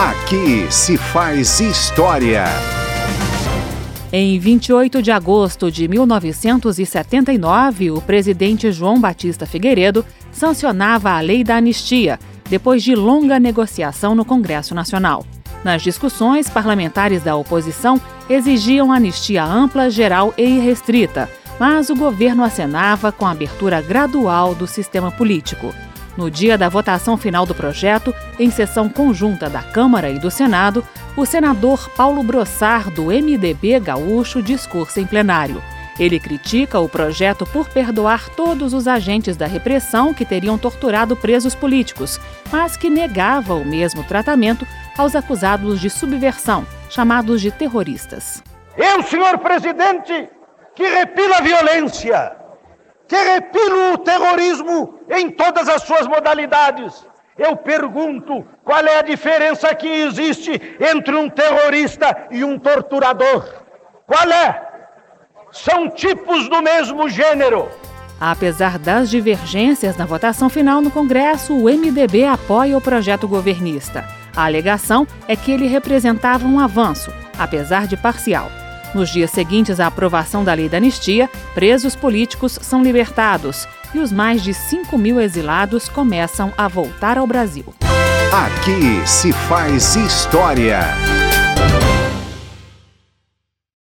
Aqui se faz história. Em 28 de agosto de 1979, o presidente João Batista Figueiredo sancionava a lei da anistia, depois de longa negociação no Congresso Nacional. Nas discussões, parlamentares da oposição exigiam anistia ampla, geral e irrestrita, mas o governo acenava com a abertura gradual do sistema político. No dia da votação final do projeto, em sessão conjunta da Câmara e do Senado, o senador Paulo Brossar, do MDB gaúcho, discursa em plenário. Ele critica o projeto por perdoar todos os agentes da repressão que teriam torturado presos políticos, mas que negava o mesmo tratamento aos acusados de subversão, chamados de terroristas. Eu, senhor presidente, que repila a violência, que repilo o terrorismo em todas as suas modalidades. Eu pergunto qual é a diferença que existe entre um terrorista e um torturador? Qual é? São tipos do mesmo gênero. Apesar das divergências na votação final no Congresso, o MDB apoia o projeto governista. A alegação é que ele representava um avanço, apesar de parcial. Nos dias seguintes à aprovação da lei da anistia, presos políticos são libertados e os mais de 5 mil exilados começam a voltar ao Brasil. Aqui se faz história.